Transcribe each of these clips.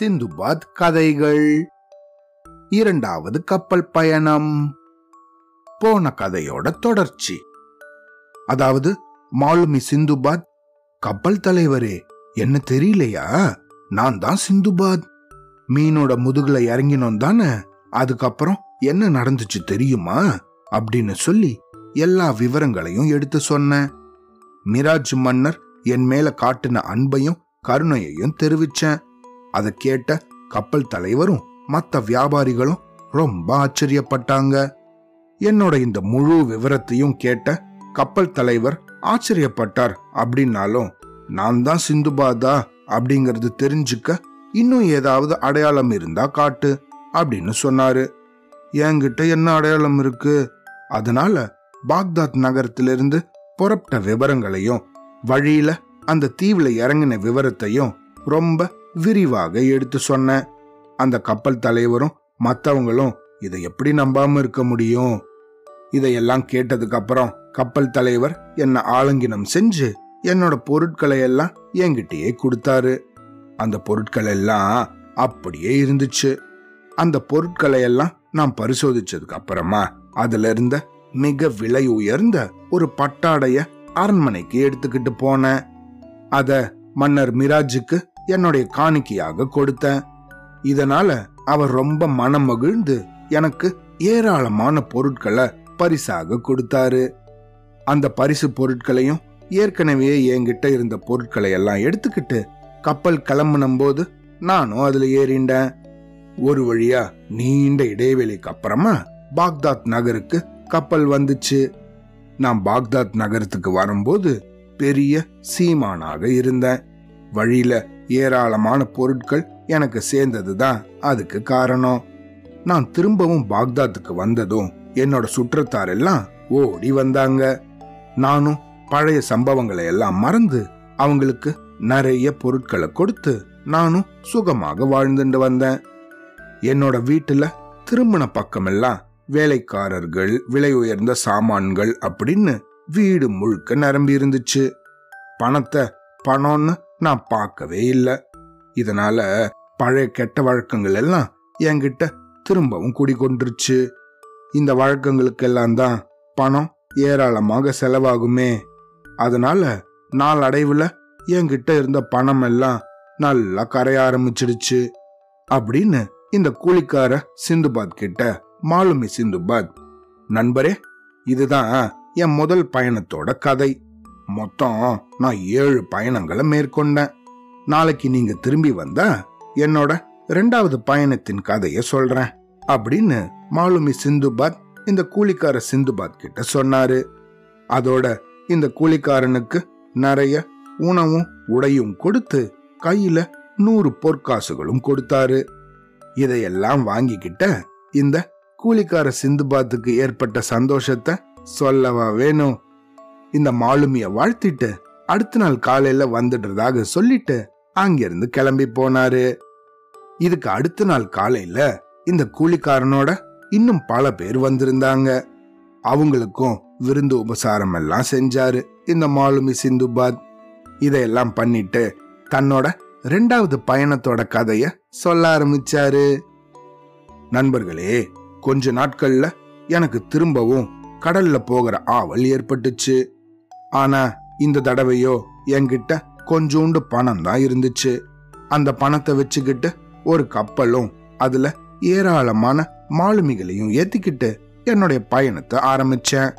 சிந்துபாத் கதைகள். இரண்டாவது கப்பல் பயணம். போன கதையோட தொடர்ச்சி. அதாவது மாலுமி சிந்துபாத் கப்பல் தலைவரே என்ன தெரியலையா? நான் தான் சிந்துபாத். மீனோட முதுகுல இறங்கினோம் தானே அதுக்கப்புறம் என்ன நடந்துச்சு தெரியுமா? அப்படின்னு சொல்லி எல்லா விவரங்களையும் எடுத்து சொன்னேன். மிராஜ் மன்னர் என் மேல காட்டின அன்பையும் கருணையையும் தெரிவிச்சேன். அதை கேட்ட கப்பல் தலைவரும் மற்ற வியாபாரிகளும் ரொம்ப ஆச்சரியப்பட்டாங்க. என்னோட இந்த முழு விவரத்தையும் கேட்ட கப்பல் தலைவர் ஆச்சரியப்பட்டார். அப்படின்னாலும் நான் தான் சிந்துபாதா அப்படிங்கறது தெரிஞ்சுக்க இன்னும் ஏதாவது அடையாளம் இருந்தா காட்டு அப்படின்னு சொன்னாரு. என்கிட்ட என்ன அடையாளம் இருக்கு? அதனால பாக்தாத் நகரத்திலிருந்து புறப்பட்ட விவரங்களையும் வழியில அந்த தீவுல இறங்கின விவரத்தையும் ரொம்ப விரிவாக எடுத்து சொன்னேன் அந்த கப்பல் தலைவரும் மற்றவங்களும் இதை எப்படி நம்பாம இருக்க முடியும்? இதையெல்லாம் கேட்டதுக்கு அப்புறம் கப்பல் தலைவர் என்ன ஆலங்கினம் செஞ்சு என்னோட பொருட்களை எல்லாம் என்கிட்டயே கொடுத்தாரு. அந்த பொருட்கள் எல்லாம் அப்படியே இருந்துச்சு. அந்த பொருட்களை எல்லாம் நான் பரிசோதிச்சதுக்கு அப்புறமா அதுல இருந்த மிக விலை உயர்ந்த ஒரு பட்டாடைய அரண்மனைக்கு எடுத்துக்கிட்டு போனேன். அத மன்னர் மிராஜுக்கு என்னுடைய காணிக்கையாக கொடுத்தேன். இதனால அவர் ரொம்ப மனம் மகிழ்ந்து எனக்கு ஏராளமான பொருட்களை பரிசாக கொடுத்தாரு. அந்த பரிசு பொருட்களையும் ஏற்கனவே என்கிட்ட இருந்த பொருட்களை எல்லாம் எடுத்துக்கிட்டு கப்பல் கிளம்புனும் போது நானும் அதுல ஏறிண்டேன். ஒரு வழியா நீண்ட இடைவெளிக்கு அப்புறமா பாக்தாத் நகருக்கு கப்பல் வந்துச்சு. நான் பாக்தாத் நகரத்துக்கு வரும்போது பெரிய சீமானாக இருந்தேன். வழியில ஏராளமான பொருட்கள் எனக்கு சேர்ந்ததுதான் அதுக்கு காரணம். நான் திரும்பவும் பாக்தாத்துக்கு வந்ததும் என்னோட சுற்றத்தார் எல்லாம் ஓடி வந்தாங்க. நானும் பழைய சம்பவங்களை எல்லாம் மறந்து அவங்களுக்கு நிறைய பொருட்களை கொடுத்து நானும் சுகமாக வாழ்ந்துட்டு வந்தேன். என்னோட வீட்டுல திருமண பக்கமெல்லாம் வேலைக்காரர்கள் விலை உயர்ந்த சாமான்கள் அப்படின்னு வீடு முழுக்க நிரம்பி இருந்துச்சு. பணத்தை பணம்னு நான் பார்க்கவே இல்லை. இதனால பழைய கெட்ட வழக்கங்கள் எல்லாம் என்கிட்ட திரும்பவும் குடிக்கொண்டுருச்சு இந்த வழக்கங்களுக்கெல்லாம் தான் பணம் ஏராளமாக செலவாகுமே. அதனால நாளடைவுல என்கிட்ட இருந்த பணம் எல்லாம் நல்லா கரைய ஆரம்பிச்சிடுச்சு. அப்படின்னு இந்த கூலிக்கார சிந்துபாத் கிட்ட மாலுமி சிந்துபாத் நண்பரே இதுதான் என் முதல் பயணத்தோட கதை. மொத்தம் நான் ஏழு பயணங்களை மேற்கொண்டேன். நாளைக்கு நீங்க திரும்பி வந்தா என்னோட ரெண்டாவது பயணத்தின் கதைய சொல்றேன். அப்படின்னு மாலுமி சிந்துபாத் இந்த கூலிக்கார சிந்துபாத் கிட்ட சொன்னாரு. அதோட இந்த கூலிக்காரனுக்கு நிறைய உணவும் உடையும் கொடுத்து கையில நூறு பொற்காசுகளும் கொடுத்தாரு. இதையெல்லாம் வாங்கிக்கிட்ட இந்த கூலிக்கார சிந்துபாத்துக்கு ஏற்பட்ட சந்தோஷத்தை சொல்லவா வேணும்? இந்த மாலுமிய வாழ்த்திட்டு அடுத்த நாள் காலையில வந்துடுறதாக சொல்லிட்டு அங்கிருந்து கிளம்பி போனாரு. இதுக்கு அடுத்த நாள் காலையில இந்த கூலிக்காரனோட இன்னும் பல பேர் வந்திருந்தாங்க. அவங்களுக்கும் விருந்து உபசாரம் எல்லாம் செஞ்சாரு இந்த மாலுமி சிந்துபாத். இதையெல்லாம் பண்ணிட்டு தன்னோட ரெண்டாவது பயணத்தோட கதைய சொல்ல ஆரம்பிச்சாரு. நண்பர்களே கொஞ்ச நாட்கள்ல எனக்கு திரும்பவும் கடல்ல போகிற ஆவல் ஏற்பட்டுச்சு. ஆனா இந்த தடவையோ என்கிட்ட கொஞ்சோண்டு பணம் தான் இருந்துச்சு. அந்த பணத்தை வச்சுக்கிட்டு ஒரு கப்பலும் அதுல ஏராளமான மாலுமிகளையும் ஏத்திக்கிட்டு என்னுடைய பயணத்தை ஆரம்பிச்சேன்.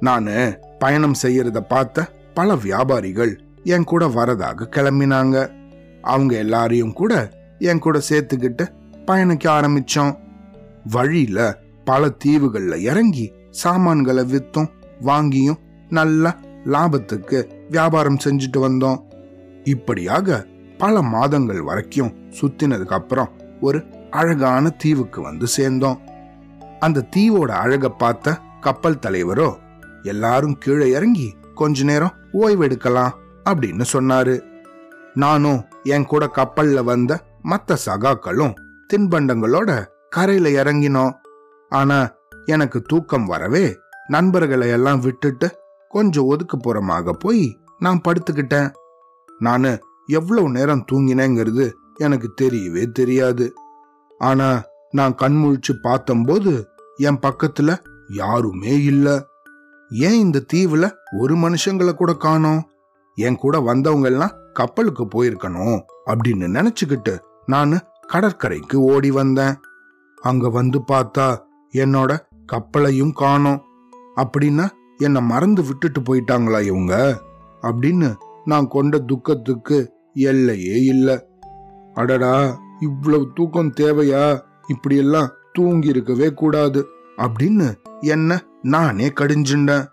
நானு பயணம் செய்யறத பார்த்த பல வியாபாரிகள் என் கூட வரதாக கிளம்பினாங்க. அவங்க எல்லாரையும் கூட என் கூட சேர்த்துக்கிட்டு பயணிக்க ஆரம்பிச்சோம். வழியில பல தீவுகள்ல இறங்கி சாமான்களை வித்தும் வாங்கியும் நல்ல லாபத்துக்கு வியாபாரம் செஞ்சுட்டு வந்தோம். இப்படியாக பல மாதங்கள் வரைக்கும் சுத்தினதுக்கு அப்புறம் ஒரு அழகான தீவுக்கு வந்து சேர்ந்தோம். அந்த தீவோட அழக பார்த்த கப்பல் தலைவரோ எல்லாரும் கீழே இறங்கி கொஞ்ச நேரம் ஓய்வெடுக்கலாம் அப்படின்னு சொன்னாரு. நானும் என் கூட கப்பல்ல வந்த மற்ற சகாக்களும் தின்பண்டங்களோட கரையில இறங்கினோம். ஆனா எனக்கு தூக்கம் வரவே நண்பர்களை எல்லாம் விட்டுட்டு கொஞ்சம் ஒதுக்குப்புறமாக போய் நான் படுத்துக்கிட்டேன். நானு எவ்வளவு நேரம் தூங்கினேங்கிறது எனக்கு தெரியவே தெரியாது. ஆனா நான் கண்முழிச்சு பார்த்தம்போது என் பக்கத்துல யாருமே இல்ல. ஏன் இந்த தீவுல ஒரு மனுஷங்களை கூட காணோம்? என் கூட வந்தவங்க எல்லாம் கப்பலுக்கு போயிருக்கணும் அப்படின்னு நினைச்சுக்கிட்டு நான் கடற்கரைக்கு ஓடி வந்தேன். அங்க வந்து பார்த்தா என்னோட கப்பலையும் காணோம். அப்படின்னா என்னை மறந்து விட்டுட்டு போயிட்டாங்களா இவங்க? அப்படின்னு நான் கொண்ட துக்கத்துக்கு எல்லையே இல்ல. அடடா இவ்வளவு தூக்கம் தேவையா? இப்படியெல்லாம் தூங்கி இருக்கவே கூடாது அப்படின்னு என்ன நானே கடிஞ்சுண்டேன்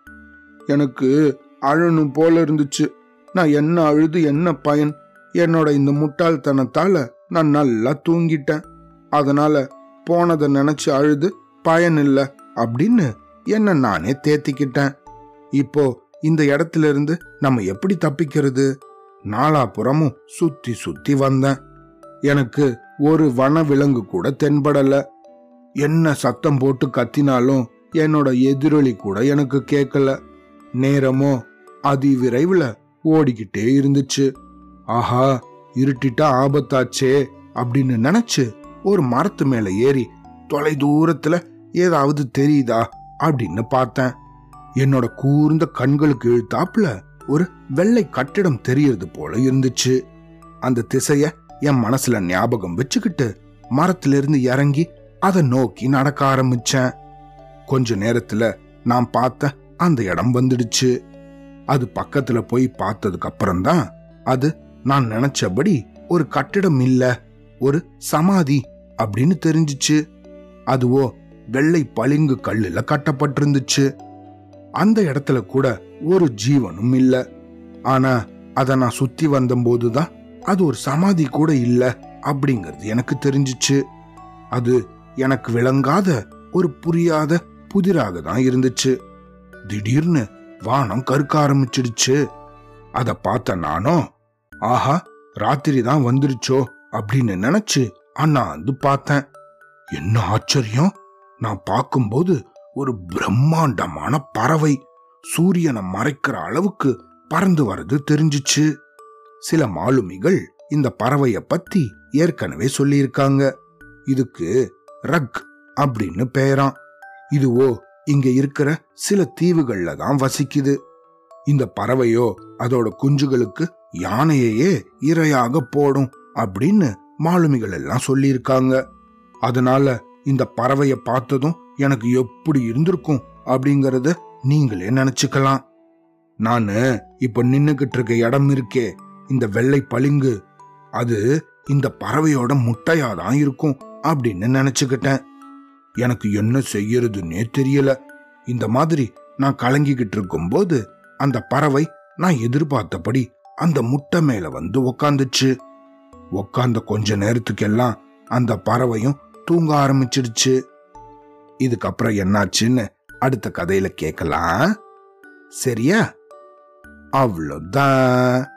எனக்கு அழணும் போல இருந்துச்சு. நான் என்ன அழுது என்ன பயன்? என்னோட இந்த முட்டாள்தனத்தால நான் நல்லா தூங்கிட்டேன். அதனால போனதை நினைச்சு அழுது பயன் இல்லை அப்படின்னு என்ன நானே தேத்திக்கிட்டேன். இப்போ இந்த இடத்துல இருந்து நம்ம எப்படி தப்பிக்கிறது? நாலாபுறமும் சுத்தி சுத்தி வந்தேன். எனக்கு ஒரு வன விலங்கு கூட தென்படல. என்ன சத்தம் போட்டு கத்தினாலும் என்னோட எதிரொலி கூட எனக்கு கேட்கல. நேரமோ அதிவிரைவில் ஓடிக்கிட்டே இருந்துச்சு. ஆஹா இருட்டிட்டா ஆபத்தாச்சே அப்படின்னு நினைச்சு ஒரு மரத்து மேல ஏறி தொலை தூரத்துல ஏதாவது தெரியுதா அப்படின்னு பார்த்தேன். என்னோட கூர்ந்த கண்களுக்கு இழுத்தாப்புல ஒரு வெள்ளை கட்டிடம் தெரியறது போல இருந்துச்சு. அந்த திசைய என் மனசுல ஞாபகம் வச்சுக்கிட்டு மரத்துல இருந்து இறங்கி அதை நோக்கி நடக்க ஆரம்பிச்சேன். கொஞ்ச நேரத்துல நான் பார்த்த அந்த இடம் வந்துடுச்சு. அது பக்கத்துல போய் பார்த்ததுக்கு அப்புறம்தான் அது நான் நினைச்சபடி ஒரு கட்டிடம் இல்ல ஒரு சமாதி அப்படின்னு தெரிஞ்சுச்சு. அதுவோ வெள்ளை பளிங்கு கல்லுல கட்டப்பட்டிருந்துச்சு. அந்த இடத்துல கூட ஒரு ஜீவனும் இல்ல. ஆனா அத நான் சுத்தி வந்தபோதுதான் அது ஒரு சமாதி கூட இல்ல அப்படிங்கிறது எனக்கு தெரிஞ்சிச்சு. அது எனக்கு விளங்காத ஒரு புரியாத புதிராக தான் இருந்துச்சு. திடீர்னு வானம் கருக்க ஆரம்பிச்சிடுச்சு. அத பார்த்த நானும் ஆஹா ராத்திரி தான் வந்துருச்சோ அப்படின்னு நினைச்சு அண்ணாந்து பார்த்தேன். என்ன ஆச்சரியம்! நான் பார்க்கும்போது ஒரு பிரம்மாண்டமான பறவை சூரியனை மறைக்கிற அளவுக்கு பறந்து வர்றது தெரிஞ்சிச்சு. சில மாலுமிகள் இந்த பறவைய பத்தி ஏற்கனவே சொல்லியிருக்காங்க. இதுக்கு ரக் அப்படின்னு பெயராம் இதுவோ இங்க இருக்கிற சில தீவுகள்ல தான் வசிக்குது. இந்த பறவையோ அதோட குஞ்சுகளுக்கு யானையையே இரையாக போடும் அப்படின்னு மாலுமிகள் எல்லாம் சொல்லியிருக்காங்க. அதனால இந்த பறவைய பார்த்ததும் எனக்கு எப்படி இருந்திருக்கும் அப்படிங்கறத நீங்களே நினைச்சுக்கலாம். நானு இப்ப நின்னுகிட்டு இருக்க இடம் இருக்கே இந்த வெள்ளை பளிங்கு அது இந்த பறவையோட முட்டையாதான் இருக்கும் அப்படின்னு நினைச்சுக்கிட்டேன். எனக்கு என்ன செய்யறதுன்னே தெரியல. இந்த மாதிரி நான் கலங்கிக்கிட்டு இருக்கும்போது அந்த பறவை நான் எதிர்பார்த்தபடி அந்த முட்டை மேல வந்து உக்காந்துச்சு. உக்காந்த கொஞ்ச நேரத்துக்கெல்லாம் அந்த பறவையும் தூங்க ஆரம்பிச்சிடுச்சு. இதுக்கப்புறம் என்னாச்சுன்னு அடுத்த கதையில கேட்கலாம். சரியா? அவ்வளோதான்.